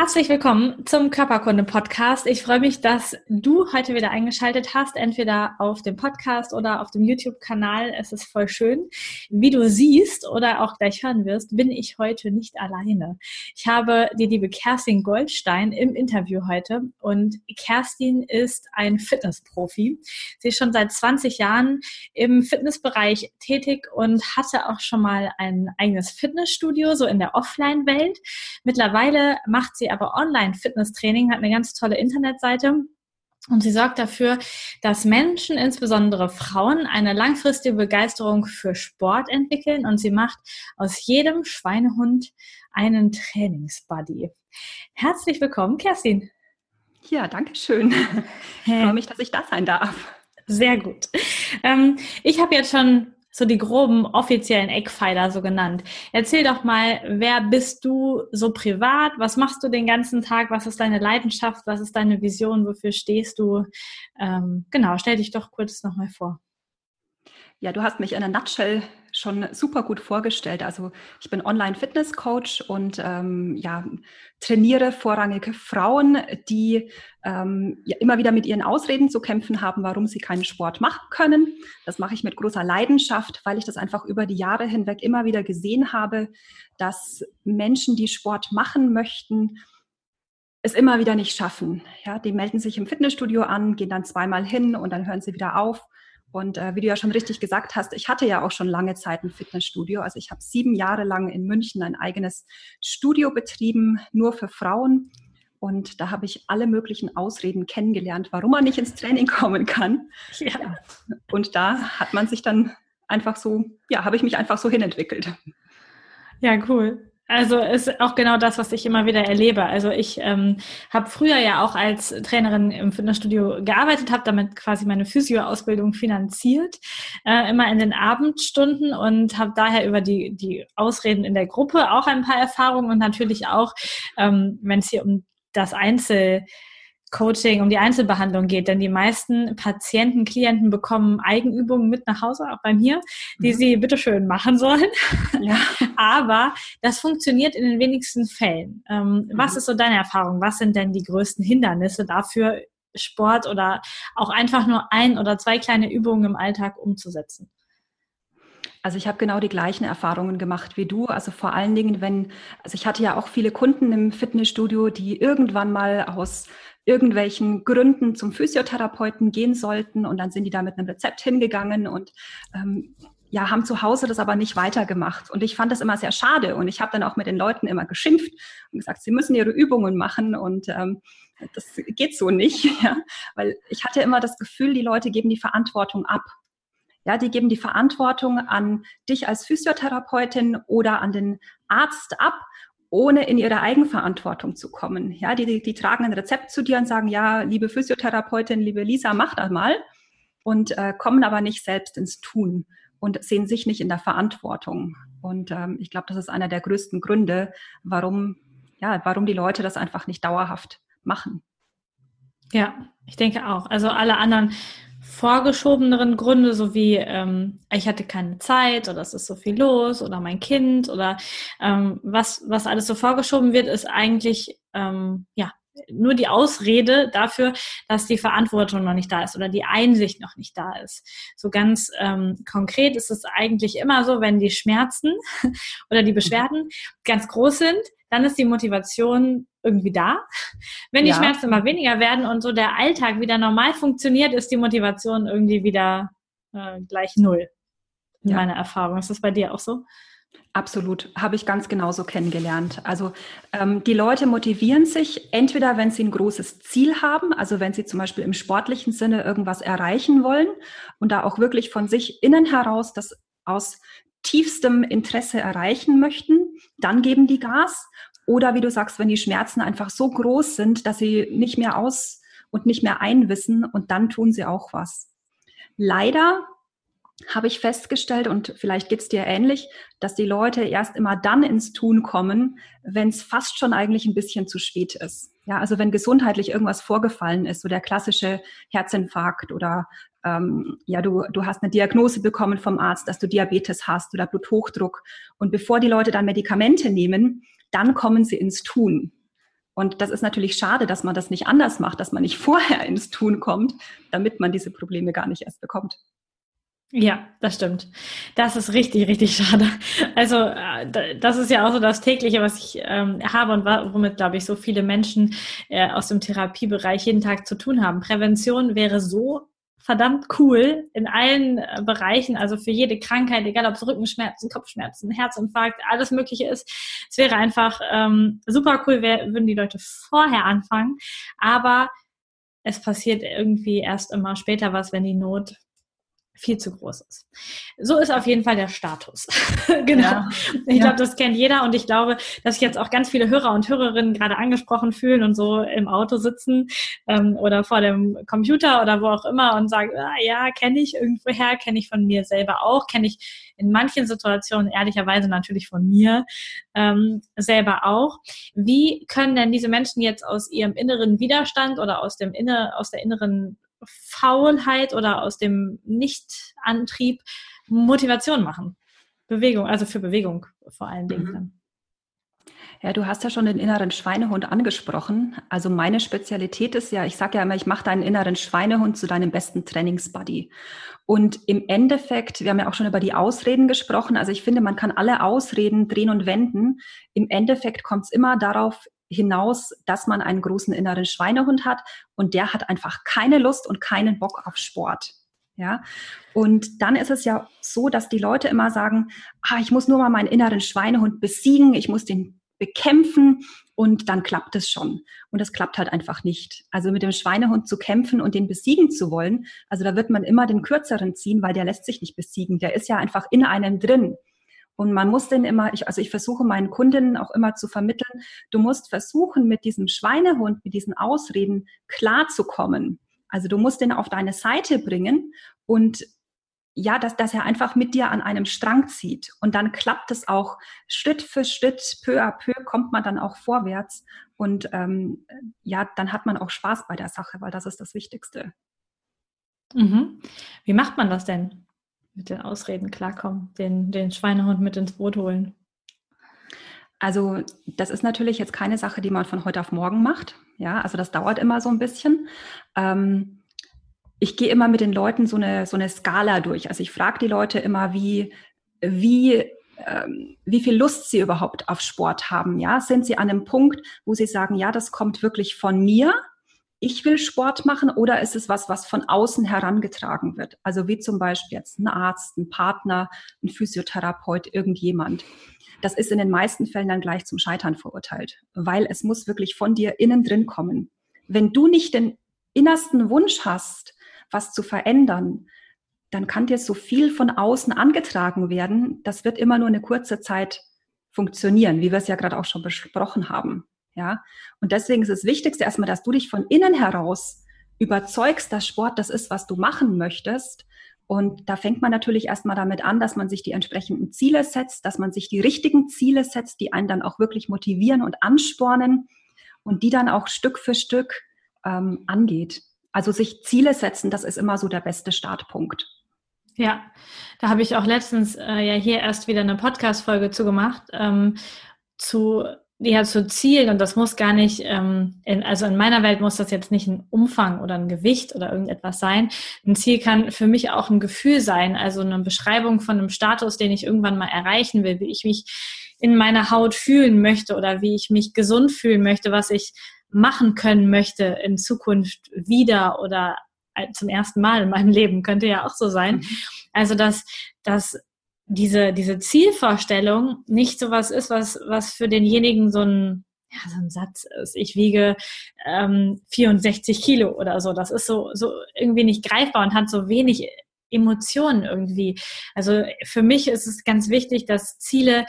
Herzlich willkommen zum Körperkunde-Podcast. Ich freue mich, dass du heute wieder eingeschaltet hast, entweder auf dem Podcast oder auf dem YouTube-Kanal. Es ist voll schön. Wie du siehst oder auch gleich hören wirst, bin ich heute nicht alleine. Ich habe die liebe Kerstin Goldstein im Interview heute und Kerstin ist ein Fitnessprofi. Sie ist schon seit 20 Jahren im Fitnessbereich tätig und hatte auch schon mal ein eigenes Fitnessstudio, so in der Offline-Welt. Mittlerweile macht sie aber Online-Fitness-Training, hat eine ganz tolle Internetseite. Und sie sorgt dafür, dass Menschen, insbesondere Frauen, eine langfristige Begeisterung für Sport entwickeln und sie macht aus jedem Schweinehund einen Trainingsbuddy. Herzlich willkommen, Kerstin. Ja, danke schön. Ich freue mich, dass ich da sein darf. Sehr gut. Ähm, ich habe jetzt schon so die groben offiziellen Eckpfeiler so genannt. Erzähl doch mal, wer bist du so privat? Was machst du den ganzen Tag? Was ist deine Leidenschaft? Was ist deine Vision? Wofür stehst du? Ähm, genau, stell dich doch kurz nochmal vor. Ja, du hast mich in einer Nutshell schon super gut vorgestellt. Also ich bin Online-Fitness-Coach und ähm, ja, trainiere vorrangig Frauen, die ähm, ja, immer wieder mit ihren Ausreden zu kämpfen haben, warum sie keinen Sport machen können. Das mache ich mit großer Leidenschaft, weil ich das einfach über die Jahre hinweg immer wieder gesehen habe, dass Menschen, die Sport machen möchten, es immer wieder nicht schaffen. Ja, die melden sich im Fitnessstudio an, gehen dann zweimal hin und dann hören sie wieder auf. Und äh, wie du ja schon richtig gesagt hast, ich hatte ja auch schon lange Zeit ein Fitnessstudio. Also ich habe sieben Jahre lang in München ein eigenes Studio betrieben, nur für Frauen. Und da habe ich alle möglichen Ausreden kennengelernt, warum man nicht ins Training kommen kann. Ja. Und da hat man sich dann einfach so, ja, habe ich mich einfach so hinentwickelt. Ja, cool. Also ist auch genau das, was ich immer wieder erlebe. Also ich ähm, habe früher ja auch als Trainerin im Fitnessstudio gearbeitet, habe damit quasi meine Physio-Ausbildung finanziert, äh, immer in den Abendstunden und habe daher über die, die Ausreden in der Gruppe auch ein paar Erfahrungen und natürlich auch, ähm, wenn es hier um das Einzel Coaching, um die Einzelbehandlung geht. Denn die meisten Patienten, Klienten bekommen Eigenübungen mit nach Hause, auch bei mir, die mhm. sie bitteschön machen sollen. Ja. Aber das funktioniert in den wenigsten Fällen. Ähm, mhm. Was ist so deine Erfahrung? Was sind denn die größten Hindernisse dafür, Sport oder auch einfach nur ein oder zwei kleine Übungen im Alltag umzusetzen? Also ich habe genau die gleichen Erfahrungen gemacht wie du. Also vor allen Dingen, wenn, also ich hatte ja auch viele Kunden im Fitnessstudio, die irgendwann mal aus irgendwelchen Gründen zum Physiotherapeuten gehen sollten und dann sind die da mit einem Rezept hingegangen und ähm, ja, haben zu Hause das aber nicht weitergemacht. Und ich fand das immer sehr schade. Und ich habe dann auch mit den Leuten immer geschimpft und gesagt, sie müssen ihre Übungen machen und ähm, das geht so nicht, ja, weil ich hatte immer das Gefühl, die Leute geben die Verantwortung ab. Ja, die geben die Verantwortung an dich als Physiotherapeutin oder an den Arzt ab ohne in ihre Eigenverantwortung zu kommen. Ja, die, die, die tragen ein Rezept zu dir und sagen, ja, liebe Physiotherapeutin, liebe Lisa, mach das mal und äh, kommen aber nicht selbst ins Tun und sehen sich nicht in der Verantwortung. Und ähm, ich glaube, das ist einer der größten Gründe, warum, ja, warum die Leute das einfach nicht dauerhaft machen. Ja, ich denke auch. Also alle anderen vorgeschobeneren Gründe, so wie ähm, ich hatte keine Zeit oder es ist so viel los oder mein Kind oder ähm, was, was alles so vorgeschoben wird, ist eigentlich ähm, ja nur die Ausrede dafür, dass die Verantwortung noch nicht da ist oder die Einsicht noch nicht da ist. So ganz ähm, konkret ist es eigentlich immer so, wenn die Schmerzen oder die Beschwerden ganz groß sind, dann ist die Motivation irgendwie da. Wenn die ja. Schmerzen immer weniger werden und so der Alltag wieder normal funktioniert, ist die Motivation irgendwie wieder äh, gleich null. In ja. meiner Erfahrung. Ist das bei dir auch so? Absolut, habe ich ganz genauso kennengelernt. Also ähm, die Leute motivieren sich entweder, wenn sie ein großes Ziel haben, also wenn sie zum Beispiel im sportlichen Sinne irgendwas erreichen wollen und da auch wirklich von sich innen heraus das aus tiefstem Interesse erreichen möchten, dann geben die Gas. Oder wie du sagst, wenn die Schmerzen einfach so groß sind, dass sie nicht mehr aus und nicht mehr einwissen und dann tun sie auch was. Leider habe ich festgestellt, und vielleicht geht es dir ähnlich, dass die Leute erst immer dann ins Tun kommen, wenn es fast schon eigentlich ein bisschen zu spät ist. Ja, also wenn gesundheitlich irgendwas vorgefallen ist, so der klassische Herzinfarkt oder ähm, ja, du, du hast eine Diagnose bekommen vom Arzt, dass du Diabetes hast oder Bluthochdruck. Und bevor die Leute dann Medikamente nehmen, dann kommen sie ins Tun. Und das ist natürlich schade, dass man das nicht anders macht, dass man nicht vorher ins Tun kommt, damit man diese Probleme gar nicht erst bekommt. Ja, das stimmt. Das ist richtig, richtig schade. Also äh, das ist ja auch so das tägliche, was ich ähm, habe und womit, glaube ich, so viele Menschen äh, aus dem Therapiebereich jeden Tag zu tun haben. Prävention wäre so verdammt cool in allen äh, Bereichen, also für jede Krankheit, egal ob es Rückenschmerzen, Kopfschmerzen, Herzinfarkt, alles Mögliche ist. Es wäre einfach ähm, super cool, wär, würden die Leute vorher anfangen, aber es passiert irgendwie erst immer später was, wenn die Not viel zu groß ist. So ist auf jeden Fall der Status. genau. Ja. Ich ja. glaube, das kennt jeder und ich glaube, dass sich jetzt auch ganz viele Hörer und Hörerinnen gerade angesprochen fühlen und so im Auto sitzen ähm, oder vor dem Computer oder wo auch immer und sagen, ah, ja, kenne ich irgendwoher, kenne ich von mir selber auch, kenne ich in manchen Situationen ehrlicherweise natürlich von mir ähm, selber auch. Wie können denn diese Menschen jetzt aus ihrem inneren Widerstand oder aus dem inner, aus der inneren Faulheit oder aus dem Nichtantrieb Motivation machen. Bewegung, also für Bewegung vor allen Dingen mhm. Ja, du hast ja schon den inneren Schweinehund angesprochen. Also meine Spezialität ist ja, ich sage ja immer, ich mache deinen inneren Schweinehund zu deinem besten Trainingsbuddy. Und im Endeffekt, wir haben ja auch schon über die Ausreden gesprochen. Also ich finde, man kann alle Ausreden drehen und wenden. Im Endeffekt kommt es immer darauf hinaus, dass man einen großen inneren Schweinehund hat und der hat einfach keine Lust und keinen Bock auf Sport. Ja, und dann ist es ja so, dass die Leute immer sagen, ah, ich muss nur mal meinen inneren Schweinehund besiegen, ich muss den bekämpfen und dann klappt es schon. Und das klappt halt einfach nicht. Also mit dem Schweinehund zu kämpfen und den besiegen zu wollen, also da wird man immer den kürzeren ziehen, weil der lässt sich nicht besiegen. Der ist ja einfach in einem drin. Und man muss den immer, ich, also ich versuche meinen Kundinnen auch immer zu vermitteln, du musst versuchen, mit diesem Schweinehund, mit diesen Ausreden klarzukommen. Also du musst den auf deine Seite bringen und ja, dass, dass er einfach mit dir an einem Strang zieht. Und dann klappt es auch Schritt für Schritt, peu à peu kommt man dann auch vorwärts. Und ähm, ja, dann hat man auch Spaß bei der Sache, weil das ist das Wichtigste. Mhm. Wie macht man das denn? Mit den Ausreden klarkommen, den, den Schweinehund mit ins Boot holen? Also das ist natürlich jetzt keine Sache, die man von heute auf morgen macht. Ja, also das dauert immer so ein bisschen. Ähm, ich gehe immer mit den Leuten so eine, so eine Skala durch. Also ich frage die Leute immer, wie, wie, ähm, wie viel Lust sie überhaupt auf Sport haben. Ja, sind sie an einem Punkt, wo sie sagen, ja, das kommt wirklich von mir ich will Sport machen oder ist es was, was von außen herangetragen wird? Also wie zum Beispiel jetzt ein Arzt, ein Partner, ein Physiotherapeut, irgendjemand. Das ist in den meisten Fällen dann gleich zum Scheitern verurteilt, weil es muss wirklich von dir innen drin kommen. Wenn du nicht den innersten Wunsch hast, was zu verändern, dann kann dir so viel von außen angetragen werden. Das wird immer nur eine kurze Zeit funktionieren, wie wir es ja gerade auch schon besprochen haben. Ja, und deswegen ist das Wichtigste erstmal, dass du dich von innen heraus überzeugst, dass Sport das ist, was du machen möchtest. Und da fängt man natürlich erstmal damit an, dass man sich die entsprechenden Ziele setzt, dass man sich die richtigen Ziele setzt, die einen dann auch wirklich motivieren und anspornen und die dann auch Stück für Stück ähm, angeht. Also sich Ziele setzen, das ist immer so der beste Startpunkt. Ja, da habe ich auch letztens äh, ja hier erst wieder eine Podcast-Folge zu gemacht, ähm, zu ja, zu Zielen, und das muss gar nicht, ähm, in, also in meiner Welt muss das jetzt nicht ein Umfang oder ein Gewicht oder irgendetwas sein. Ein Ziel kann für mich auch ein Gefühl sein, also eine Beschreibung von einem Status, den ich irgendwann mal erreichen will, wie ich mich in meiner Haut fühlen möchte oder wie ich mich gesund fühlen möchte, was ich machen können möchte in Zukunft wieder oder zum ersten Mal in meinem Leben, könnte ja auch so sein. Mhm. Also, dass, dass diese, diese Zielvorstellung nicht so was ist, was, was für denjenigen so ein, ja, so ein Satz ist. Ich wiege ähm, 64 Kilo oder so. Das ist so, so irgendwie nicht greifbar und hat so wenig Emotionen irgendwie. Also für mich ist es ganz wichtig, dass Ziele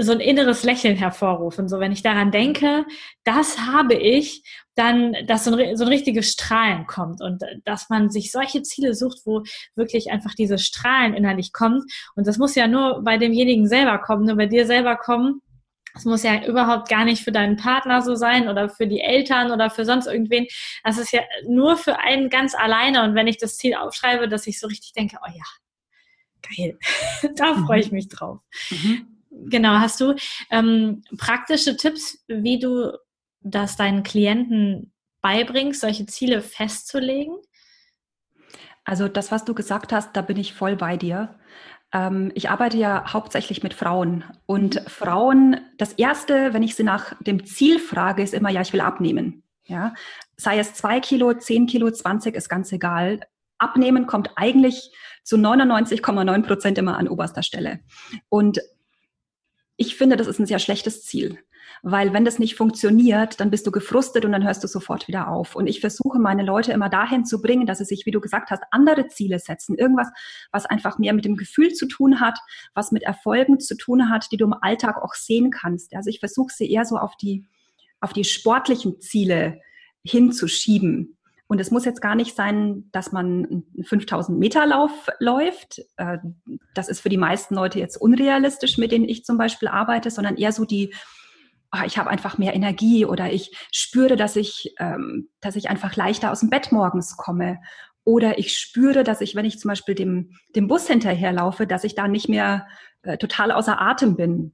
so ein inneres Lächeln hervorrufen. So, wenn ich daran denke, das habe ich, dann, dass so ein, so ein richtiges Strahlen kommt und dass man sich solche Ziele sucht, wo wirklich einfach diese Strahlen innerlich kommt. Und das muss ja nur bei demjenigen selber kommen, nur bei dir selber kommen. Es muss ja überhaupt gar nicht für deinen Partner so sein oder für die Eltern oder für sonst irgendwen. Das ist ja nur für einen ganz alleine. Und wenn ich das Ziel aufschreibe, dass ich so richtig denke, oh ja, geil, da freue ich mhm. mich drauf. Mhm. Genau, hast du ähm, praktische Tipps, wie du das deinen Klienten beibringst, solche Ziele festzulegen? Also das, was du gesagt hast, da bin ich voll bei dir. Ähm, ich arbeite ja hauptsächlich mit Frauen und mhm. Frauen, das erste, wenn ich sie nach dem Ziel frage, ist immer, ja, ich will abnehmen. Ja, sei es zwei Kilo, zehn Kilo, 20, ist ganz egal. Abnehmen kommt eigentlich zu 99,9 Prozent immer an oberster Stelle. Und ich finde, das ist ein sehr schlechtes Ziel. Weil wenn das nicht funktioniert, dann bist du gefrustet und dann hörst du sofort wieder auf. Und ich versuche meine Leute immer dahin zu bringen, dass sie sich, wie du gesagt hast, andere Ziele setzen. Irgendwas, was einfach mehr mit dem Gefühl zu tun hat, was mit Erfolgen zu tun hat, die du im Alltag auch sehen kannst. Also ich versuche sie eher so auf die, auf die sportlichen Ziele hinzuschieben. Und es muss jetzt gar nicht sein, dass man einen 5000 Meter Lauf läuft. Äh, das ist für die meisten Leute jetzt unrealistisch, mit denen ich zum Beispiel arbeite, sondern eher so die, oh, ich habe einfach mehr Energie oder ich spüre, dass ich, ähm, dass ich einfach leichter aus dem Bett morgens komme. Oder ich spüre, dass ich, wenn ich zum Beispiel dem, dem Bus hinterherlaufe, dass ich da nicht mehr äh, total außer Atem bin.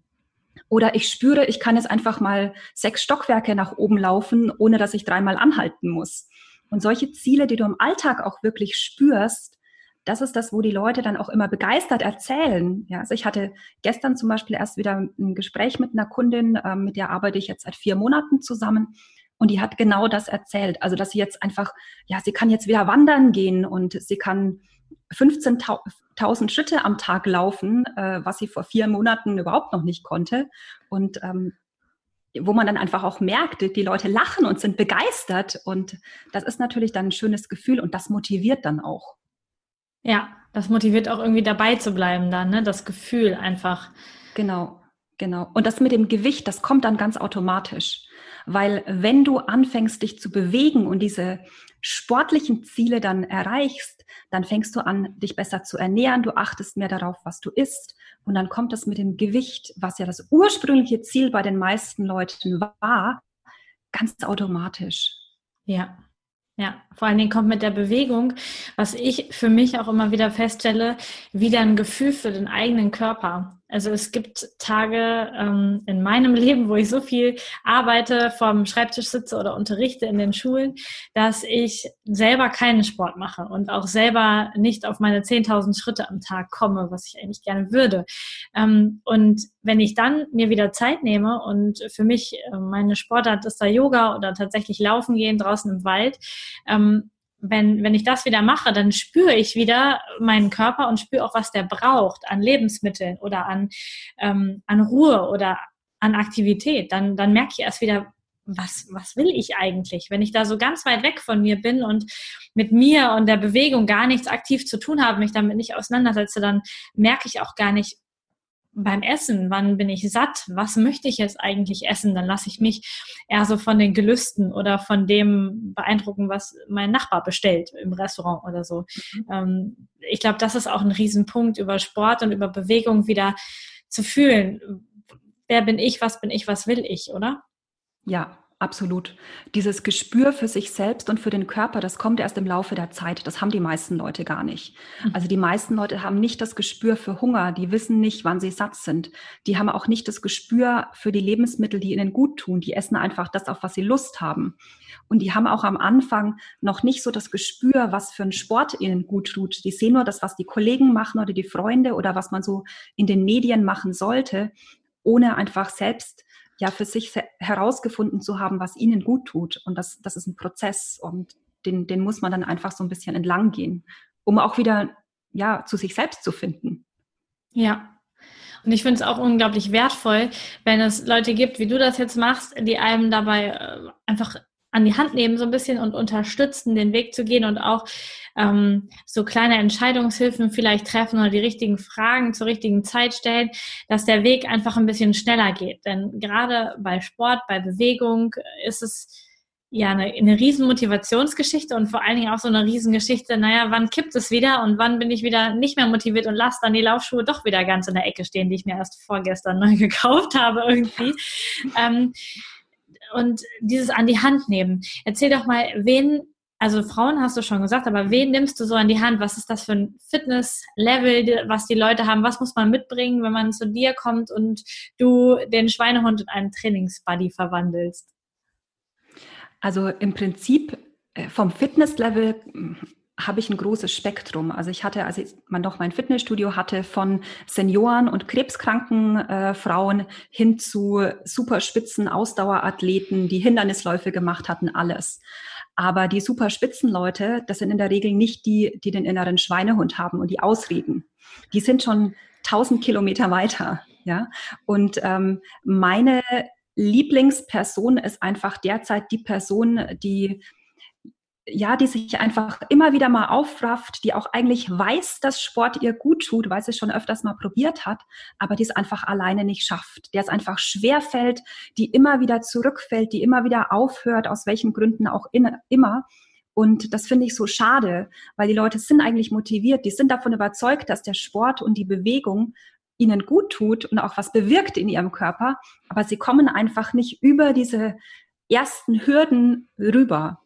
Oder ich spüre, ich kann jetzt einfach mal sechs Stockwerke nach oben laufen, ohne dass ich dreimal anhalten muss. Und solche Ziele, die du im Alltag auch wirklich spürst, das ist das, wo die Leute dann auch immer begeistert erzählen. Ja, also ich hatte gestern zum Beispiel erst wieder ein Gespräch mit einer Kundin, äh, mit der arbeite ich jetzt seit vier Monaten zusammen. Und die hat genau das erzählt. Also, dass sie jetzt einfach, ja, sie kann jetzt wieder wandern gehen und sie kann 15.000 Schritte am Tag laufen, äh, was sie vor vier Monaten überhaupt noch nicht konnte. Und ähm, wo man dann einfach auch merkt, die Leute lachen und sind begeistert. Und das ist natürlich dann ein schönes Gefühl und das motiviert dann auch. Ja, das motiviert auch irgendwie dabei zu bleiben dann, ne? Das Gefühl einfach. Genau, genau. Und das mit dem Gewicht, das kommt dann ganz automatisch. Weil wenn du anfängst, dich zu bewegen und diese sportlichen Ziele dann erreichst, dann fängst du an, dich besser zu ernähren, du achtest mehr darauf, was du isst und dann kommt das mit dem Gewicht, was ja das ursprüngliche Ziel bei den meisten Leuten war, ganz automatisch. Ja. Ja, vor allen Dingen kommt mit der Bewegung, was ich für mich auch immer wieder feststelle, wieder ein Gefühl für den eigenen Körper. Also es gibt Tage ähm, in meinem Leben, wo ich so viel arbeite, vom Schreibtisch sitze oder unterrichte in den Schulen, dass ich selber keinen Sport mache und auch selber nicht auf meine 10.000 Schritte am Tag komme, was ich eigentlich gerne würde. Ähm, und wenn ich dann mir wieder Zeit nehme und für mich äh, meine Sportart ist da Yoga oder tatsächlich laufen gehen draußen im Wald, ähm, wenn, wenn ich das wieder mache, dann spüre ich wieder meinen Körper und spüre auch, was der braucht an Lebensmitteln oder an, ähm, an Ruhe oder an Aktivität. Dann, dann merke ich erst wieder, was, was will ich eigentlich? Wenn ich da so ganz weit weg von mir bin und mit mir und der Bewegung gar nichts aktiv zu tun habe, mich damit nicht auseinandersetze, dann merke ich auch gar nicht, beim Essen, wann bin ich satt, was möchte ich jetzt eigentlich essen, dann lasse ich mich eher so von den Gelüsten oder von dem beeindrucken, was mein Nachbar bestellt im Restaurant oder so. Mhm. Ähm, ich glaube, das ist auch ein Riesenpunkt, über Sport und über Bewegung wieder zu fühlen. Wer bin ich, was bin ich, was will ich, oder? Ja, Absolut. Dieses Gespür für sich selbst und für den Körper, das kommt erst im Laufe der Zeit. Das haben die meisten Leute gar nicht. Mhm. Also die meisten Leute haben nicht das Gespür für Hunger. Die wissen nicht, wann sie satt sind. Die haben auch nicht das Gespür für die Lebensmittel, die ihnen gut tun. Die essen einfach das, auf was sie Lust haben. Und die haben auch am Anfang noch nicht so das Gespür, was für ein Sport ihnen gut tut. Die sehen nur das, was die Kollegen machen oder die Freunde oder was man so in den Medien machen sollte, ohne einfach selbst ja für sich herausgefunden zu haben, was ihnen gut tut. Und das, das ist ein Prozess und den, den muss man dann einfach so ein bisschen entlang gehen, um auch wieder ja zu sich selbst zu finden. Ja. Und ich finde es auch unglaublich wertvoll, wenn es Leute gibt, wie du das jetzt machst, die einem dabei äh, einfach an die Hand nehmen so ein bisschen und unterstützen, den Weg zu gehen und auch ähm, so kleine Entscheidungshilfen vielleicht treffen oder die richtigen Fragen zur richtigen Zeit stellen, dass der Weg einfach ein bisschen schneller geht. Denn gerade bei Sport, bei Bewegung ist es ja eine, eine riesen Motivationsgeschichte und vor allen Dingen auch so eine Riesengeschichte, naja, wann kippt es wieder und wann bin ich wieder nicht mehr motiviert und lasse dann die Laufschuhe doch wieder ganz in der Ecke stehen, die ich mir erst vorgestern neu gekauft habe irgendwie. ähm, und dieses an die Hand nehmen. Erzähl doch mal, wen, also Frauen hast du schon gesagt, aber wen nimmst du so an die Hand? Was ist das für ein Fitnesslevel, was die Leute haben? Was muss man mitbringen, wenn man zu dir kommt und du den Schweinehund in einen Trainingsbuddy verwandelst? Also im Prinzip äh, vom Fitnesslevel habe ich ein großes Spektrum. Also ich hatte, als man noch mein Fitnessstudio hatte, von Senioren und krebskranken äh, Frauen hin zu superspitzen Ausdauerathleten, die Hindernisläufe gemacht hatten, alles. Aber die Superspitzenleute, das sind in der Regel nicht die, die den inneren Schweinehund haben und die ausreden. Die sind schon tausend Kilometer weiter. Ja, und ähm, meine Lieblingsperson ist einfach derzeit die Person, die ja, die sich einfach immer wieder mal aufrafft, die auch eigentlich weiß, dass Sport ihr gut tut, weil sie es schon öfters mal probiert hat, aber die es einfach alleine nicht schafft, der es einfach schwer fällt, die immer wieder zurückfällt, die immer wieder aufhört, aus welchen Gründen auch in, immer. Und das finde ich so schade, weil die Leute sind eigentlich motiviert, die sind davon überzeugt, dass der Sport und die Bewegung ihnen gut tut und auch was bewirkt in ihrem Körper, aber sie kommen einfach nicht über diese ersten Hürden rüber.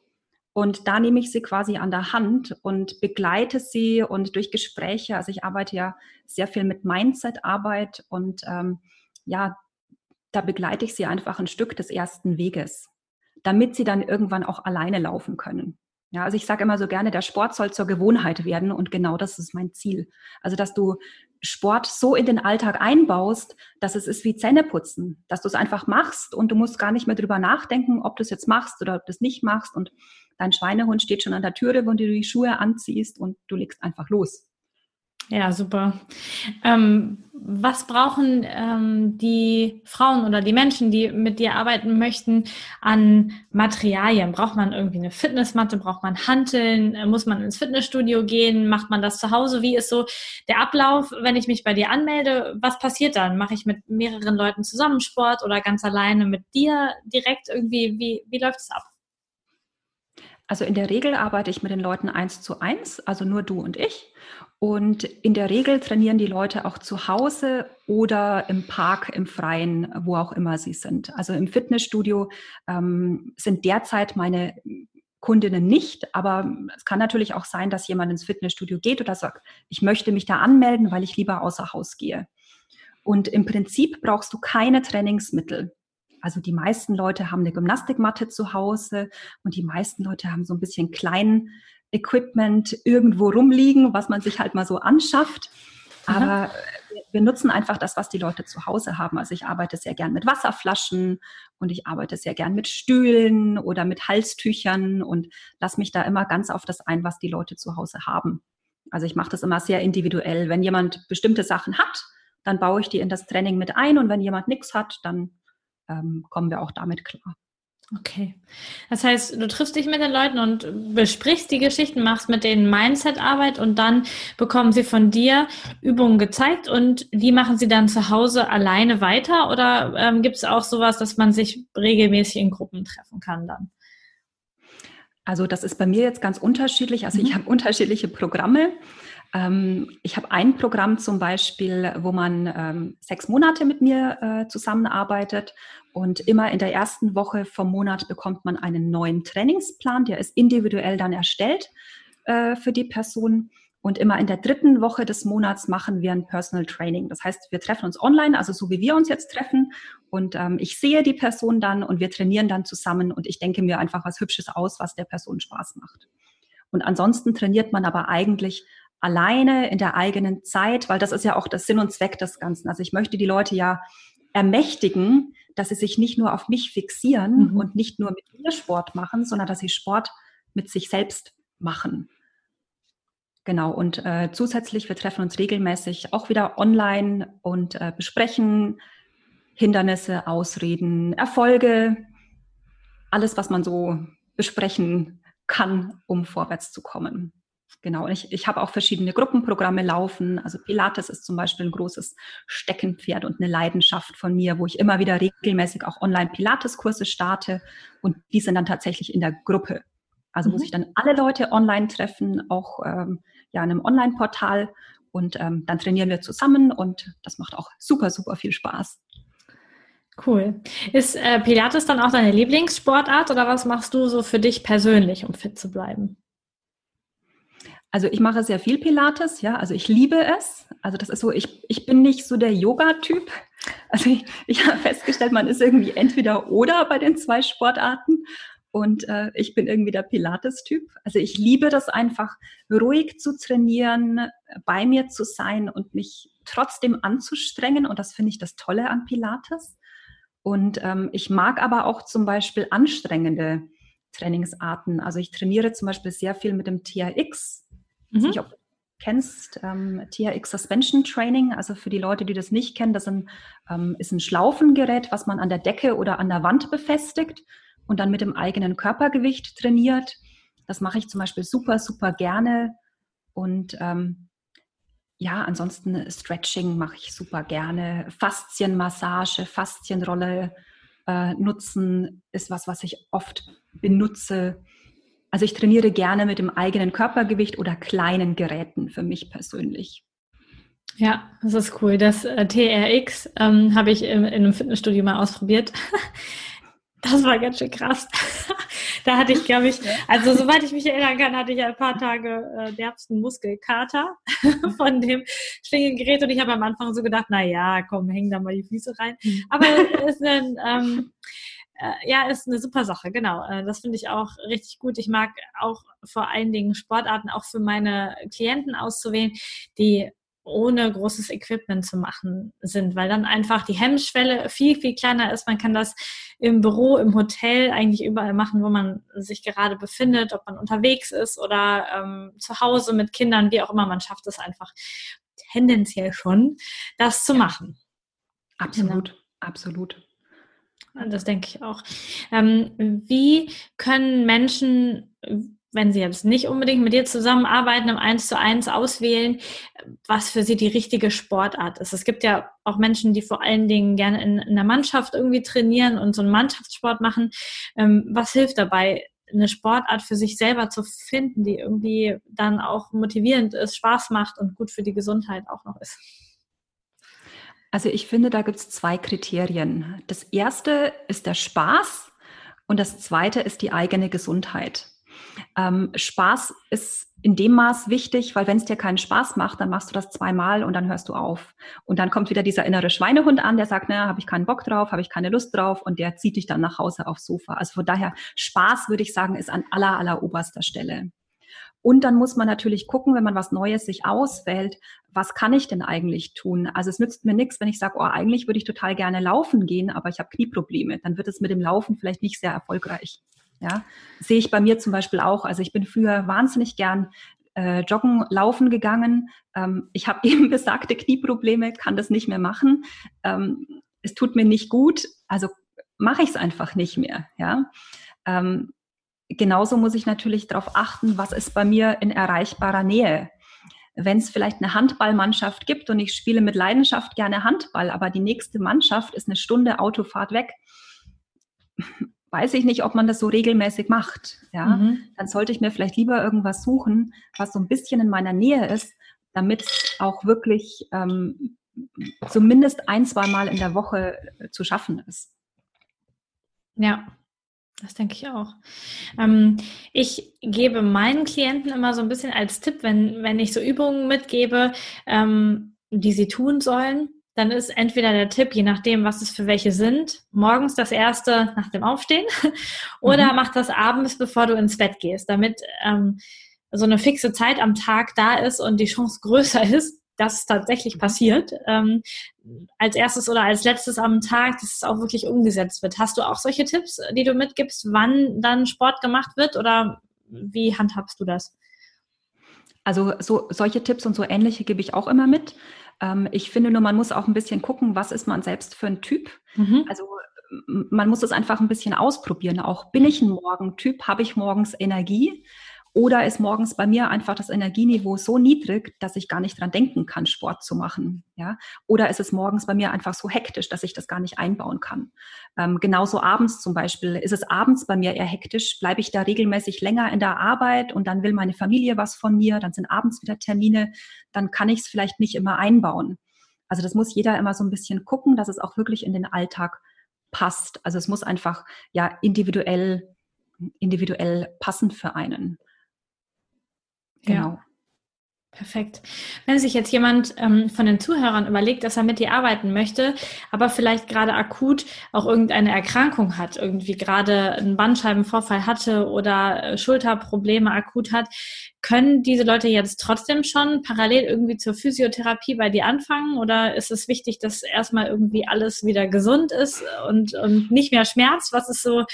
Und da nehme ich sie quasi an der Hand und begleite sie und durch Gespräche, also ich arbeite ja sehr viel mit Mindset-Arbeit und ähm, ja, da begleite ich sie einfach ein Stück des ersten Weges, damit sie dann irgendwann auch alleine laufen können. Ja, also ich sage immer so gerne, der Sport soll zur Gewohnheit werden und genau das ist mein Ziel. Also, dass du Sport so in den Alltag einbaust, dass es ist wie Zähneputzen, dass du es einfach machst und du musst gar nicht mehr drüber nachdenken, ob du es jetzt machst oder ob du es nicht machst und dein Schweinehund steht schon an der Türe, wenn du die Schuhe anziehst und du legst einfach los. Ja, super. Ähm, was brauchen ähm, die Frauen oder die Menschen, die mit dir arbeiten möchten, an Materialien? Braucht man irgendwie eine Fitnessmatte? Braucht man Hanteln? Äh, muss man ins Fitnessstudio gehen? Macht man das zu Hause? Wie ist so der Ablauf, wenn ich mich bei dir anmelde? Was passiert dann? Mache ich mit mehreren Leuten zusammen Sport oder ganz alleine mit dir direkt irgendwie? Wie, wie läuft es ab? Also in der Regel arbeite ich mit den Leuten eins zu eins, also nur du und ich. Und in der Regel trainieren die Leute auch zu Hause oder im Park, im Freien, wo auch immer sie sind. Also im Fitnessstudio ähm, sind derzeit meine Kundinnen nicht, aber es kann natürlich auch sein, dass jemand ins Fitnessstudio geht oder sagt, ich möchte mich da anmelden, weil ich lieber außer Haus gehe. Und im Prinzip brauchst du keine Trainingsmittel. Also die meisten Leute haben eine Gymnastikmatte zu Hause und die meisten Leute haben so ein bisschen kleinen Equipment irgendwo rumliegen, was man sich halt mal so anschafft. Aber wir nutzen einfach das, was die Leute zu Hause haben. Also ich arbeite sehr gern mit Wasserflaschen und ich arbeite sehr gern mit Stühlen oder mit Halstüchern und lasse mich da immer ganz auf das ein, was die Leute zu Hause haben. Also ich mache das immer sehr individuell. Wenn jemand bestimmte Sachen hat, dann baue ich die in das Training mit ein und wenn jemand nichts hat, dann ähm, kommen wir auch damit klar. Okay. Das heißt, du triffst dich mit den Leuten und besprichst die Geschichten, machst mit denen Mindset-Arbeit und dann bekommen sie von dir Übungen gezeigt und die machen sie dann zu Hause alleine weiter oder ähm, gibt es auch sowas, dass man sich regelmäßig in Gruppen treffen kann dann? Also das ist bei mir jetzt ganz unterschiedlich. Also mhm. ich habe unterschiedliche Programme. Ähm, ich habe ein Programm zum Beispiel, wo man ähm, sechs Monate mit mir äh, zusammenarbeitet und immer in der ersten Woche vom Monat bekommt man einen neuen Trainingsplan, der ist individuell dann erstellt äh, für die Person. Und immer in der dritten Woche des Monats machen wir ein Personal Training. Das heißt, wir treffen uns online, also so wie wir uns jetzt treffen. Und ähm, ich sehe die Person dann und wir trainieren dann zusammen und ich denke mir einfach was Hübsches aus, was der Person Spaß macht. Und ansonsten trainiert man aber eigentlich alleine in der eigenen Zeit, weil das ist ja auch das Sinn und Zweck des Ganzen. Also ich möchte die Leute ja ermächtigen, dass sie sich nicht nur auf mich fixieren mhm. und nicht nur mit mir Sport machen, sondern dass sie Sport mit sich selbst machen. Genau, und äh, zusätzlich, wir treffen uns regelmäßig auch wieder online und äh, besprechen Hindernisse, Ausreden, Erfolge, alles, was man so besprechen kann, um vorwärts zu kommen. Genau, und ich, ich habe auch verschiedene Gruppenprogramme laufen. Also Pilates ist zum Beispiel ein großes Steckenpferd und eine Leidenschaft von mir, wo ich immer wieder regelmäßig auch Online-Pilates-Kurse starte und die sind dann tatsächlich in der Gruppe. Also mhm. wo sich dann alle Leute online treffen, auch ähm, ja in einem Online-Portal und ähm, dann trainieren wir zusammen und das macht auch super, super viel Spaß. Cool. Ist äh, Pilates dann auch deine Lieblingssportart oder was machst du so für dich persönlich, um fit zu bleiben? Also ich mache sehr viel Pilates, ja, also ich liebe es. Also das ist so, ich, ich bin nicht so der Yoga-Typ. Also ich, ich habe festgestellt, man ist irgendwie entweder oder bei den zwei Sportarten. Und äh, ich bin irgendwie der Pilates-Typ. Also ich liebe das einfach, ruhig zu trainieren, bei mir zu sein und mich trotzdem anzustrengen. Und das finde ich das Tolle an Pilates. Und ähm, ich mag aber auch zum Beispiel anstrengende Trainingsarten. Also ich trainiere zum Beispiel sehr viel mit dem TRX. Mhm. Ich nicht, ob du kennst, ähm, TRX Suspension Training. Also für die Leute, die das nicht kennen, das sind, ähm, ist ein Schlaufengerät, was man an der Decke oder an der Wand befestigt und dann mit dem eigenen Körpergewicht trainiert. Das mache ich zum Beispiel super, super gerne. Und ähm, ja, ansonsten Stretching mache ich super gerne. Faszienmassage, Faszienrolle äh, nutzen ist was, was ich oft benutze. Also ich trainiere gerne mit dem eigenen Körpergewicht oder kleinen Geräten für mich persönlich. Ja, das ist cool. Das äh, TRX ähm, habe ich in, in einem Fitnessstudio mal ausprobiert. Das war ganz schön krass. da hatte ich, glaube ich, also soweit ich mich erinnern kann, hatte ich ein paar Tage äh, derbsten Muskelkater von dem Schwingengerät und ich habe am Anfang so gedacht, na ja, komm, häng da mal die Füße rein. Mhm. Aber es ist ein, ähm, äh, ja, ist eine super Sache, genau. Äh, das finde ich auch richtig gut. Ich mag auch vor allen Dingen Sportarten auch für meine Klienten auszuwählen, die ohne großes Equipment zu machen sind, weil dann einfach die Hemmschwelle viel, viel kleiner ist. Man kann das im Büro, im Hotel, eigentlich überall machen, wo man sich gerade befindet, ob man unterwegs ist oder ähm, zu Hause mit Kindern, wie auch immer. Man schafft es einfach tendenziell schon, das zu machen. Absolut, genau. absolut. Das denke ich auch. Ähm, wie können Menschen wenn sie jetzt nicht unbedingt mit dir zusammenarbeiten, im Eins zu eins auswählen, was für sie die richtige Sportart ist. Es gibt ja auch Menschen, die vor allen Dingen gerne in, in der Mannschaft irgendwie trainieren und so einen Mannschaftssport machen. Ähm, was hilft dabei, eine Sportart für sich selber zu finden, die irgendwie dann auch motivierend ist, Spaß macht und gut für die Gesundheit auch noch ist? Also ich finde, da gibt es zwei Kriterien. Das erste ist der Spaß und das zweite ist die eigene Gesundheit. Ähm, Spaß ist in dem Maß wichtig, weil wenn es dir keinen Spaß macht, dann machst du das zweimal und dann hörst du auf. Und dann kommt wieder dieser innere Schweinehund an, der sagt, naja, habe ich keinen Bock drauf, habe ich keine Lust drauf und der zieht dich dann nach Hause aufs Sofa. Also von daher, Spaß, würde ich sagen, ist an aller, aller oberster Stelle. Und dann muss man natürlich gucken, wenn man was Neues sich auswählt, was kann ich denn eigentlich tun? Also es nützt mir nichts, wenn ich sage, oh, eigentlich würde ich total gerne laufen gehen, aber ich habe Knieprobleme. Dann wird es mit dem Laufen vielleicht nicht sehr erfolgreich. Ja, sehe ich bei mir zum Beispiel auch. Also ich bin früher wahnsinnig gern äh, joggen, laufen gegangen. Ähm, ich habe eben besagte Knieprobleme, kann das nicht mehr machen. Ähm, es tut mir nicht gut, also mache ich es einfach nicht mehr. Ja. Ähm, genauso muss ich natürlich darauf achten, was ist bei mir in erreichbarer Nähe. Wenn es vielleicht eine Handballmannschaft gibt und ich spiele mit Leidenschaft gerne Handball, aber die nächste Mannschaft ist eine Stunde Autofahrt weg, weiß ich nicht, ob man das so regelmäßig macht. Ja, mhm. dann sollte ich mir vielleicht lieber irgendwas suchen, was so ein bisschen in meiner Nähe ist, damit auch wirklich ähm, zumindest ein, zwei Mal in der Woche äh, zu schaffen ist. Ja, das denke ich auch. Ähm, ich gebe meinen Klienten immer so ein bisschen als Tipp, wenn, wenn ich so Übungen mitgebe, ähm, die sie tun sollen, dann ist entweder der Tipp, je nachdem, was es für welche sind, morgens das erste nach dem Aufstehen oder mhm. mach das abends, bevor du ins Bett gehst, damit ähm, so eine fixe Zeit am Tag da ist und die Chance größer ist, dass es tatsächlich mhm. passiert. Ähm, als erstes oder als letztes am Tag, dass es auch wirklich umgesetzt wird. Hast du auch solche Tipps, die du mitgibst, wann dann Sport gemacht wird oder wie handhabst du das? Also so, solche Tipps und so ähnliche gebe ich auch immer mit. Ähm, ich finde nur, man muss auch ein bisschen gucken, was ist man selbst für ein Typ. Mhm. Also man muss es einfach ein bisschen ausprobieren. Auch bin ich ein Morgentyp, habe ich morgens Energie oder ist morgens bei mir einfach das Energieniveau so niedrig, dass ich gar nicht dran denken kann, Sport zu machen? Ja? Oder ist es morgens bei mir einfach so hektisch, dass ich das gar nicht einbauen kann? Ähm, genauso abends zum Beispiel. Ist es abends bei mir eher hektisch? Bleibe ich da regelmäßig länger in der Arbeit und dann will meine Familie was von mir, dann sind abends wieder Termine, dann kann ich es vielleicht nicht immer einbauen. Also das muss jeder immer so ein bisschen gucken, dass es auch wirklich in den Alltag passt. Also es muss einfach ja individuell individuell passend für einen. Genau. Ja. Perfekt. Wenn sich jetzt jemand ähm, von den Zuhörern überlegt, dass er mit dir arbeiten möchte, aber vielleicht gerade akut auch irgendeine Erkrankung hat, irgendwie gerade einen Bandscheibenvorfall hatte oder äh, Schulterprobleme akut hat, können diese Leute jetzt trotzdem schon parallel irgendwie zur Physiotherapie bei dir anfangen? Oder ist es wichtig, dass erstmal irgendwie alles wieder gesund ist und, und nicht mehr schmerzt? Was ist so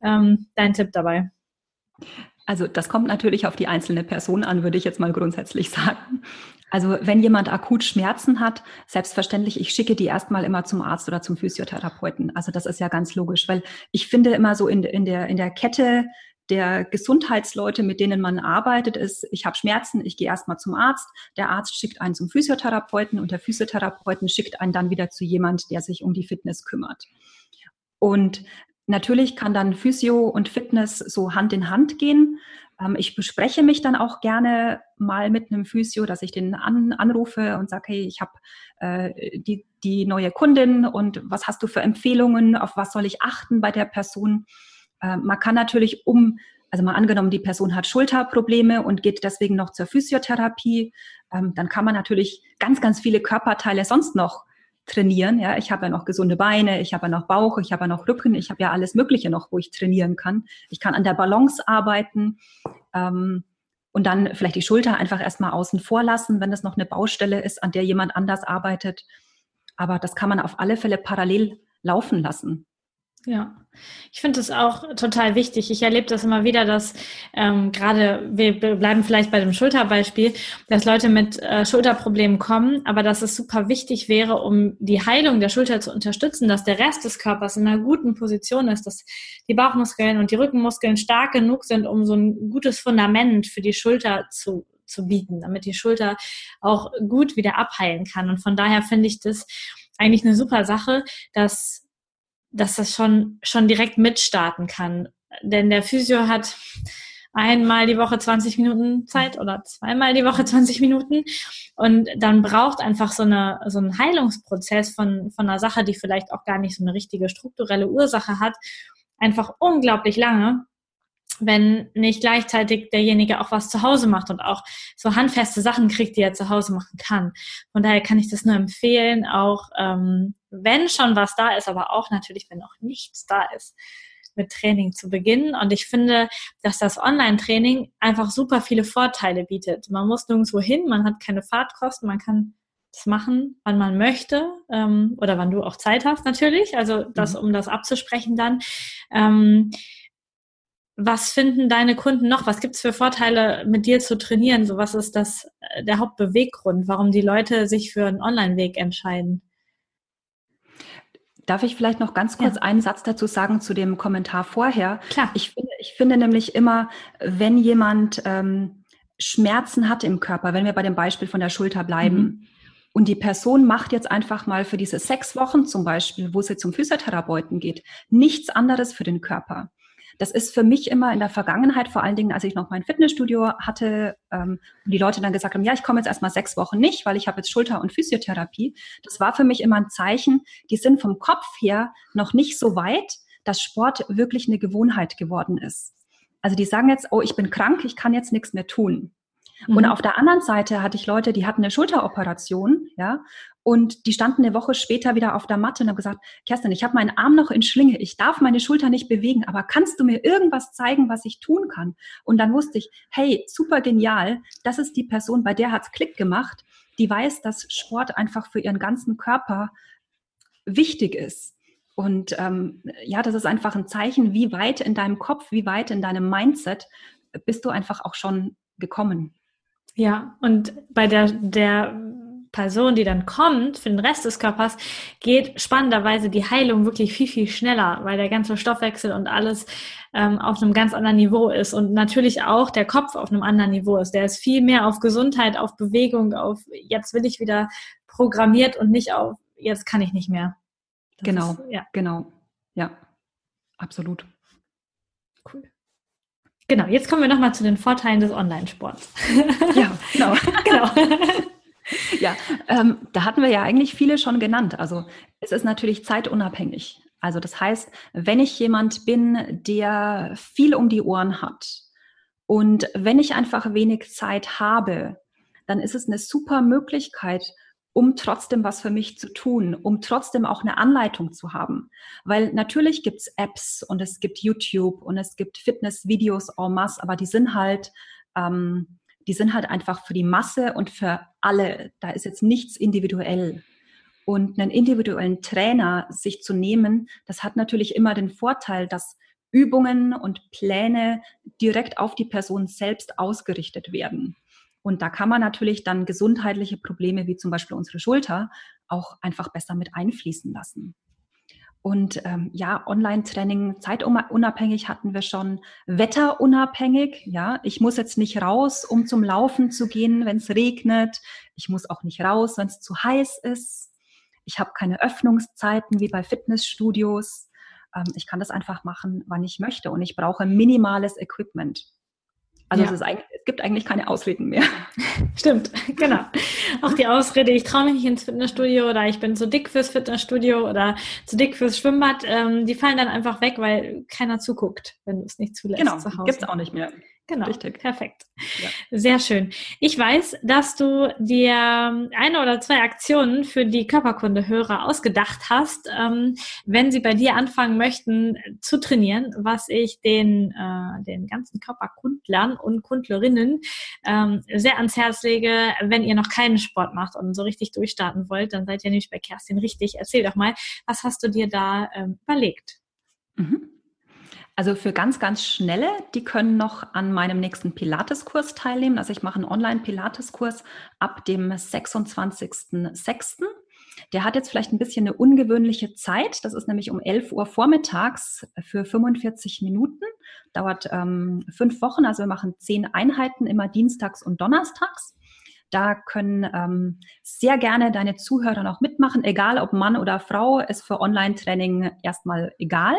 ähm, dein Tipp dabei? Also das kommt natürlich auf die einzelne Person an, würde ich jetzt mal grundsätzlich sagen. Also wenn jemand akut Schmerzen hat, selbstverständlich, ich schicke die erstmal immer zum Arzt oder zum Physiotherapeuten. Also das ist ja ganz logisch, weil ich finde immer so in, in, der, in der Kette der Gesundheitsleute, mit denen man arbeitet, ist, ich habe Schmerzen, ich gehe erstmal zum Arzt, der Arzt schickt einen zum Physiotherapeuten und der Physiotherapeuten schickt einen dann wieder zu jemand, der sich um die Fitness kümmert. Und Natürlich kann dann Physio und Fitness so Hand in Hand gehen. Ähm, ich bespreche mich dann auch gerne mal mit einem Physio, dass ich den an, anrufe und sage, hey, ich habe äh, die, die neue Kundin und was hast du für Empfehlungen, auf was soll ich achten bei der Person? Äh, man kann natürlich um, also mal angenommen, die Person hat Schulterprobleme und geht deswegen noch zur Physiotherapie, ähm, dann kann man natürlich ganz, ganz viele Körperteile sonst noch trainieren. Ja, ich habe ja noch gesunde Beine, ich habe ja noch Bauch, ich habe ja noch Rücken, ich habe ja alles Mögliche noch, wo ich trainieren kann. Ich kann an der Balance arbeiten ähm, und dann vielleicht die Schulter einfach erstmal außen vor lassen, wenn das noch eine Baustelle ist, an der jemand anders arbeitet. Aber das kann man auf alle Fälle parallel laufen lassen. Ja, ich finde es auch total wichtig. Ich erlebe das immer wieder, dass ähm, gerade, wir bleiben vielleicht bei dem Schulterbeispiel, dass Leute mit äh, Schulterproblemen kommen, aber dass es super wichtig wäre, um die Heilung der Schulter zu unterstützen, dass der Rest des Körpers in einer guten Position ist, dass die Bauchmuskeln und die Rückenmuskeln stark genug sind, um so ein gutes Fundament für die Schulter zu, zu bieten, damit die Schulter auch gut wieder abheilen kann. Und von daher finde ich das eigentlich eine super Sache, dass dass das schon, schon direkt mitstarten kann. Denn der Physio hat einmal die Woche 20 Minuten Zeit oder zweimal die Woche 20 Minuten. Und dann braucht einfach so, eine, so ein Heilungsprozess von, von einer Sache, die vielleicht auch gar nicht so eine richtige strukturelle Ursache hat, einfach unglaublich lange wenn nicht gleichzeitig derjenige auch was zu Hause macht und auch so handfeste Sachen kriegt, die er zu Hause machen kann. Von daher kann ich das nur empfehlen, auch ähm, wenn schon was da ist, aber auch natürlich, wenn noch nichts da ist, mit Training zu beginnen. Und ich finde, dass das Online-Training einfach super viele Vorteile bietet. Man muss nirgendwo hin, man hat keine Fahrtkosten, man kann das machen, wann man möchte ähm, oder wann du auch Zeit hast natürlich. Also das, mhm. um das abzusprechen dann. Ähm, was finden deine Kunden noch? Was gibt es für Vorteile, mit dir zu trainieren? So, was ist das äh, der Hauptbeweggrund, warum die Leute sich für einen Online-Weg entscheiden? Darf ich vielleicht noch ganz kurz ja. einen Satz dazu sagen zu dem Kommentar vorher? Klar. Ich finde, ich finde nämlich immer, wenn jemand ähm, Schmerzen hat im Körper, wenn wir bei dem Beispiel von der Schulter bleiben, mhm. und die Person macht jetzt einfach mal für diese sechs Wochen zum Beispiel, wo sie zum Physiotherapeuten geht, nichts anderes für den Körper das ist für mich immer in der Vergangenheit, vor allen Dingen, als ich noch mein Fitnessstudio hatte ähm, und die Leute dann gesagt haben, ja, ich komme jetzt erstmal sechs Wochen nicht, weil ich habe jetzt Schulter- und Physiotherapie. Das war für mich immer ein Zeichen, die sind vom Kopf her noch nicht so weit, dass Sport wirklich eine Gewohnheit geworden ist. Also die sagen jetzt, oh, ich bin krank, ich kann jetzt nichts mehr tun. Mhm. Und auf der anderen Seite hatte ich Leute, die hatten eine Schulteroperation, ja, und die standen eine Woche später wieder auf der Matte und haben gesagt, Kerstin, ich habe meinen Arm noch in Schlinge, ich darf meine Schulter nicht bewegen, aber kannst du mir irgendwas zeigen, was ich tun kann? Und dann wusste ich, hey, super genial, das ist die Person, bei der hat's Klick gemacht, die weiß, dass Sport einfach für ihren ganzen Körper wichtig ist. Und ähm, ja, das ist einfach ein Zeichen, wie weit in deinem Kopf, wie weit in deinem Mindset bist du einfach auch schon gekommen. Ja, und bei der, der Person, die dann kommt, für den Rest des Körpers, geht spannenderweise die Heilung wirklich viel, viel schneller, weil der ganze Stoffwechsel und alles ähm, auf einem ganz anderen Niveau ist und natürlich auch der Kopf auf einem anderen Niveau ist. Der ist viel mehr auf Gesundheit, auf Bewegung, auf jetzt will ich wieder programmiert und nicht auf jetzt kann ich nicht mehr. Das genau, ist, ja. genau, ja, absolut. Cool. Genau, jetzt kommen wir nochmal zu den Vorteilen des Online-Sports. Ja, genau. genau. ja, ähm, da hatten wir ja eigentlich viele schon genannt. Also es ist natürlich zeitunabhängig. Also das heißt, wenn ich jemand bin, der viel um die Ohren hat und wenn ich einfach wenig Zeit habe, dann ist es eine super Möglichkeit, um trotzdem was für mich zu tun, um trotzdem auch eine Anleitung zu haben. Weil natürlich gibt es Apps und es gibt YouTube und es gibt Fitnessvideos en masse, aber die sind halt, ähm, die sind halt einfach für die Masse und für alle. Da ist jetzt nichts individuell. Und einen individuellen Trainer sich zu nehmen, das hat natürlich immer den Vorteil, dass Übungen und Pläne direkt auf die Person selbst ausgerichtet werden. Und da kann man natürlich dann gesundheitliche Probleme wie zum Beispiel unsere Schulter auch einfach besser mit einfließen lassen. Und ähm, ja, Online-Training, zeitunabhängig hatten wir schon, wetterunabhängig. Ja, ich muss jetzt nicht raus, um zum Laufen zu gehen, wenn es regnet. Ich muss auch nicht raus, wenn es zu heiß ist. Ich habe keine Öffnungszeiten wie bei Fitnessstudios. Ähm, ich kann das einfach machen, wann ich möchte. Und ich brauche minimales Equipment. Also ja. es, es, gibt eigentlich keine Ausreden mehr. Stimmt, genau. Auch die Ausrede, ich traue mich nicht ins Fitnessstudio oder ich bin zu dick fürs Fitnessstudio oder zu dick fürs Schwimmbad, ähm, die fallen dann einfach weg, weil keiner zuguckt, wenn du es nicht zulässt genau, zu Hause. Gibt es auch nicht mehr. Genau, Richtig. perfekt. Ja. Sehr schön. Ich weiß, dass du dir eine oder zwei Aktionen für die Körperkunde-Hörer ausgedacht hast, ähm, wenn sie bei dir anfangen möchten zu trainieren, was ich den, äh, den ganzen Körperkundlern und Kundlerinnen ähm, sehr ans Herz lege, wenn ihr noch keinen Sport macht und so richtig durchstarten wollt, dann seid ihr nämlich bei Kerstin richtig. Erzähl doch mal, was hast du dir da ähm, überlegt? Mhm. Also für ganz, ganz schnelle, die können noch an meinem nächsten Pilates-Kurs teilnehmen. Also ich mache einen Online-Pilates-Kurs ab dem 26.06. Der hat jetzt vielleicht ein bisschen eine ungewöhnliche Zeit. Das ist nämlich um 11 Uhr vormittags für 45 Minuten. Dauert ähm, fünf Wochen. Also wir machen zehn Einheiten, immer dienstags und donnerstags. Da können ähm, sehr gerne deine Zuhörer noch mitmachen, egal ob Mann oder Frau, ist für Online-Training erstmal egal.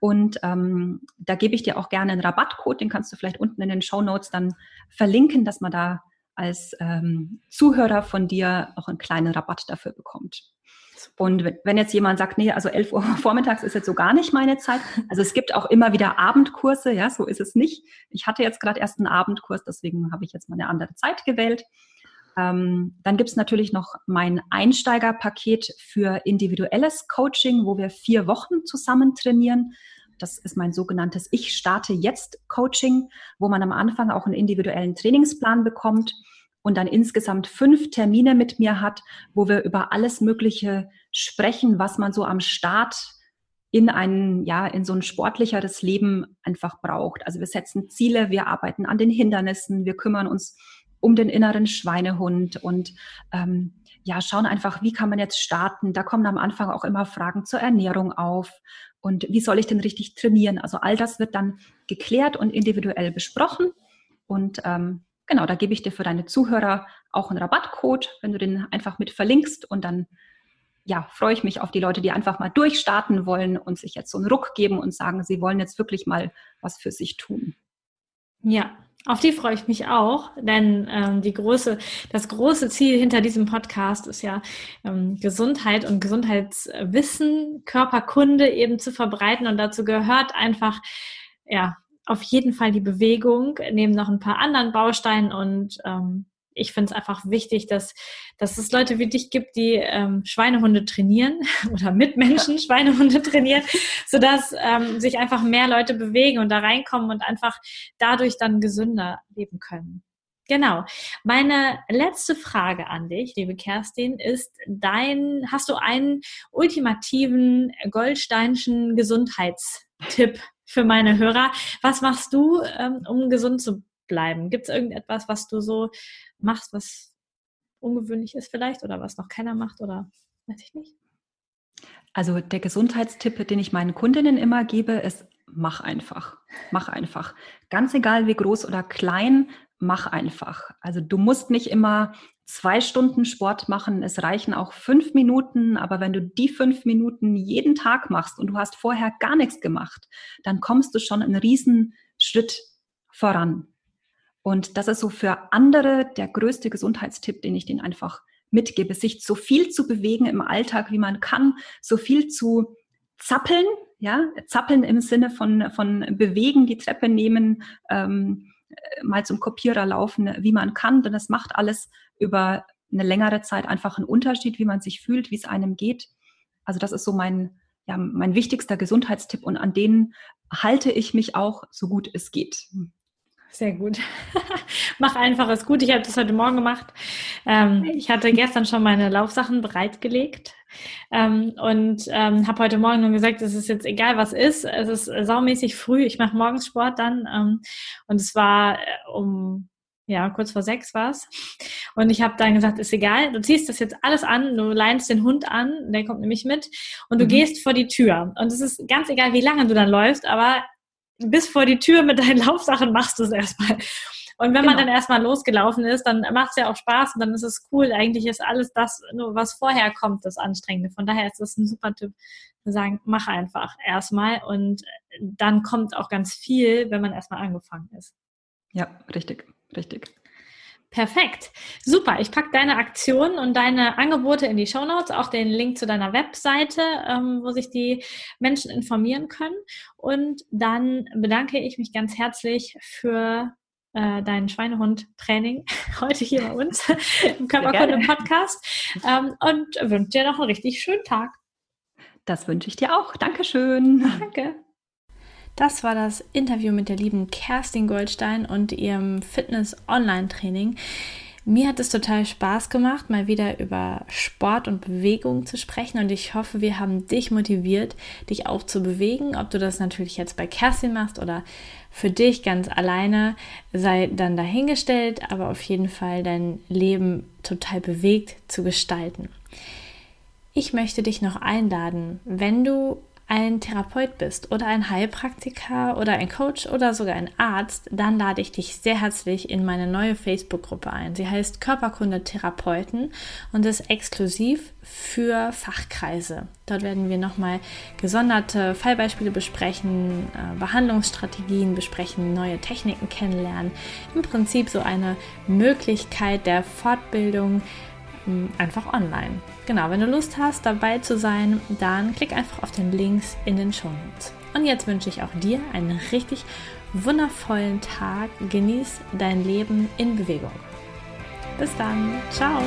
Und ähm, da gebe ich dir auch gerne einen Rabattcode, den kannst du vielleicht unten in den Show Notes dann verlinken, dass man da als ähm, Zuhörer von dir auch einen kleinen Rabatt dafür bekommt. Und wenn jetzt jemand sagt, nee, also 11 Uhr vormittags ist jetzt so gar nicht meine Zeit. Also es gibt auch immer wieder Abendkurse, ja, so ist es nicht. Ich hatte jetzt gerade erst einen Abendkurs, deswegen habe ich jetzt mal eine andere Zeit gewählt. Ähm, dann gibt es natürlich noch mein Einsteigerpaket für individuelles Coaching, wo wir vier Wochen zusammen trainieren. Das ist mein sogenanntes Ich starte jetzt Coaching, wo man am Anfang auch einen individuellen Trainingsplan bekommt und dann insgesamt fünf Termine mit mir hat, wo wir über alles Mögliche sprechen, was man so am Start in ein, ja, in so ein sportlicheres Leben einfach braucht. Also wir setzen Ziele, wir arbeiten an den Hindernissen, wir kümmern uns um den inneren Schweinehund und ähm, ja, schauen einfach, wie kann man jetzt starten. Da kommen am Anfang auch immer Fragen zur Ernährung auf und wie soll ich denn richtig trainieren. Also all das wird dann geklärt und individuell besprochen und ähm, genau, da gebe ich dir für deine Zuhörer auch einen Rabattcode, wenn du den einfach mit verlinkst und dann ja, freue ich mich auf die Leute, die einfach mal durchstarten wollen und sich jetzt so einen Ruck geben und sagen, sie wollen jetzt wirklich mal was für sich tun. Ja, auf die freue ich mich auch, denn ähm, die große, das große Ziel hinter diesem Podcast ist ja ähm, Gesundheit und Gesundheitswissen, Körperkunde eben zu verbreiten. Und dazu gehört einfach ja auf jeden Fall die Bewegung neben noch ein paar anderen Bausteinen und ähm, ich finde es einfach wichtig, dass, dass es Leute wie dich gibt, die ähm, Schweinehunde trainieren oder mit Menschen Schweinehunde trainieren, sodass ähm, sich einfach mehr Leute bewegen und da reinkommen und einfach dadurch dann gesünder leben können. Genau. Meine letzte Frage an dich, liebe Kerstin, ist dein, hast du einen ultimativen Goldsteinschen Gesundheitstipp für meine Hörer? Was machst du, ähm, um gesund zu bleiben? Gibt es irgendetwas, was du so machst, was ungewöhnlich ist vielleicht oder was noch keiner macht oder weiß ich nicht? Also der Gesundheitstipp, den ich meinen Kundinnen immer gebe, ist, mach einfach. Mach einfach. Ganz egal, wie groß oder klein, mach einfach. Also du musst nicht immer zwei Stunden Sport machen, es reichen auch fünf Minuten, aber wenn du die fünf Minuten jeden Tag machst und du hast vorher gar nichts gemacht, dann kommst du schon einen riesen Schritt voran. Und das ist so für andere der größte Gesundheitstipp, den ich denen einfach mitgebe, sich so viel zu bewegen im Alltag, wie man kann, so viel zu zappeln, ja, zappeln im Sinne von, von bewegen, die Treppe nehmen, ähm, mal zum Kopierer laufen, wie man kann, denn das macht alles über eine längere Zeit einfach einen Unterschied, wie man sich fühlt, wie es einem geht. Also das ist so mein, ja, mein wichtigster Gesundheitstipp und an denen halte ich mich auch so gut es geht. Sehr gut. Mach einfach es gut. Ich habe das heute Morgen gemacht. Ähm, ich hatte gestern schon meine Laufsachen bereitgelegt ähm, und ähm, habe heute Morgen nur gesagt, es ist jetzt egal, was ist. Es ist saumäßig früh. Ich mache morgens Sport dann ähm, und es war äh, um ja, kurz vor sechs war's. Und ich habe dann gesagt, ist egal, du ziehst das jetzt alles an, du leinst den Hund an, der kommt nämlich mit, und du mhm. gehst vor die Tür. Und es ist ganz egal, wie lange du dann läufst, aber bis vor die Tür mit deinen Laufsachen machst du es erstmal. Und wenn genau. man dann erstmal losgelaufen ist, dann macht es ja auch Spaß und dann ist es cool. Eigentlich ist alles das, nur was vorher kommt, das Anstrengende. Von daher ist das ein super Tipp, zu sagen, mach einfach erstmal und dann kommt auch ganz viel, wenn man erstmal angefangen ist. Ja, richtig, richtig. Perfekt. Super. Ich packe deine Aktionen und deine Angebote in die Show Notes, auch den Link zu deiner Webseite, ähm, wo sich die Menschen informieren können. Und dann bedanke ich mich ganz herzlich für äh, dein Schweinehund-Training heute hier bei uns im Körperkunde-Podcast ähm, und wünsche dir noch einen richtig schönen Tag. Das wünsche ich dir auch. Dankeschön. Danke. Das war das Interview mit der lieben Kerstin Goldstein und ihrem Fitness-Online-Training. Mir hat es total Spaß gemacht, mal wieder über Sport und Bewegung zu sprechen und ich hoffe, wir haben dich motiviert, dich auch zu bewegen. Ob du das natürlich jetzt bei Kerstin machst oder für dich ganz alleine, sei dann dahingestellt, aber auf jeden Fall dein Leben total bewegt zu gestalten. Ich möchte dich noch einladen, wenn du ein Therapeut bist oder ein Heilpraktiker oder ein Coach oder sogar ein Arzt, dann lade ich dich sehr herzlich in meine neue Facebook-Gruppe ein. Sie heißt Körperkunde Therapeuten und ist exklusiv für Fachkreise. Dort werden wir nochmal gesonderte Fallbeispiele besprechen, äh, Behandlungsstrategien besprechen, neue Techniken kennenlernen. Im Prinzip so eine Möglichkeit der Fortbildung einfach online. Genau, wenn du Lust hast, dabei zu sein, dann klick einfach auf den Links in den Show Notes. Und jetzt wünsche ich auch dir einen richtig wundervollen Tag. Genieß dein Leben in Bewegung. Bis dann. Ciao.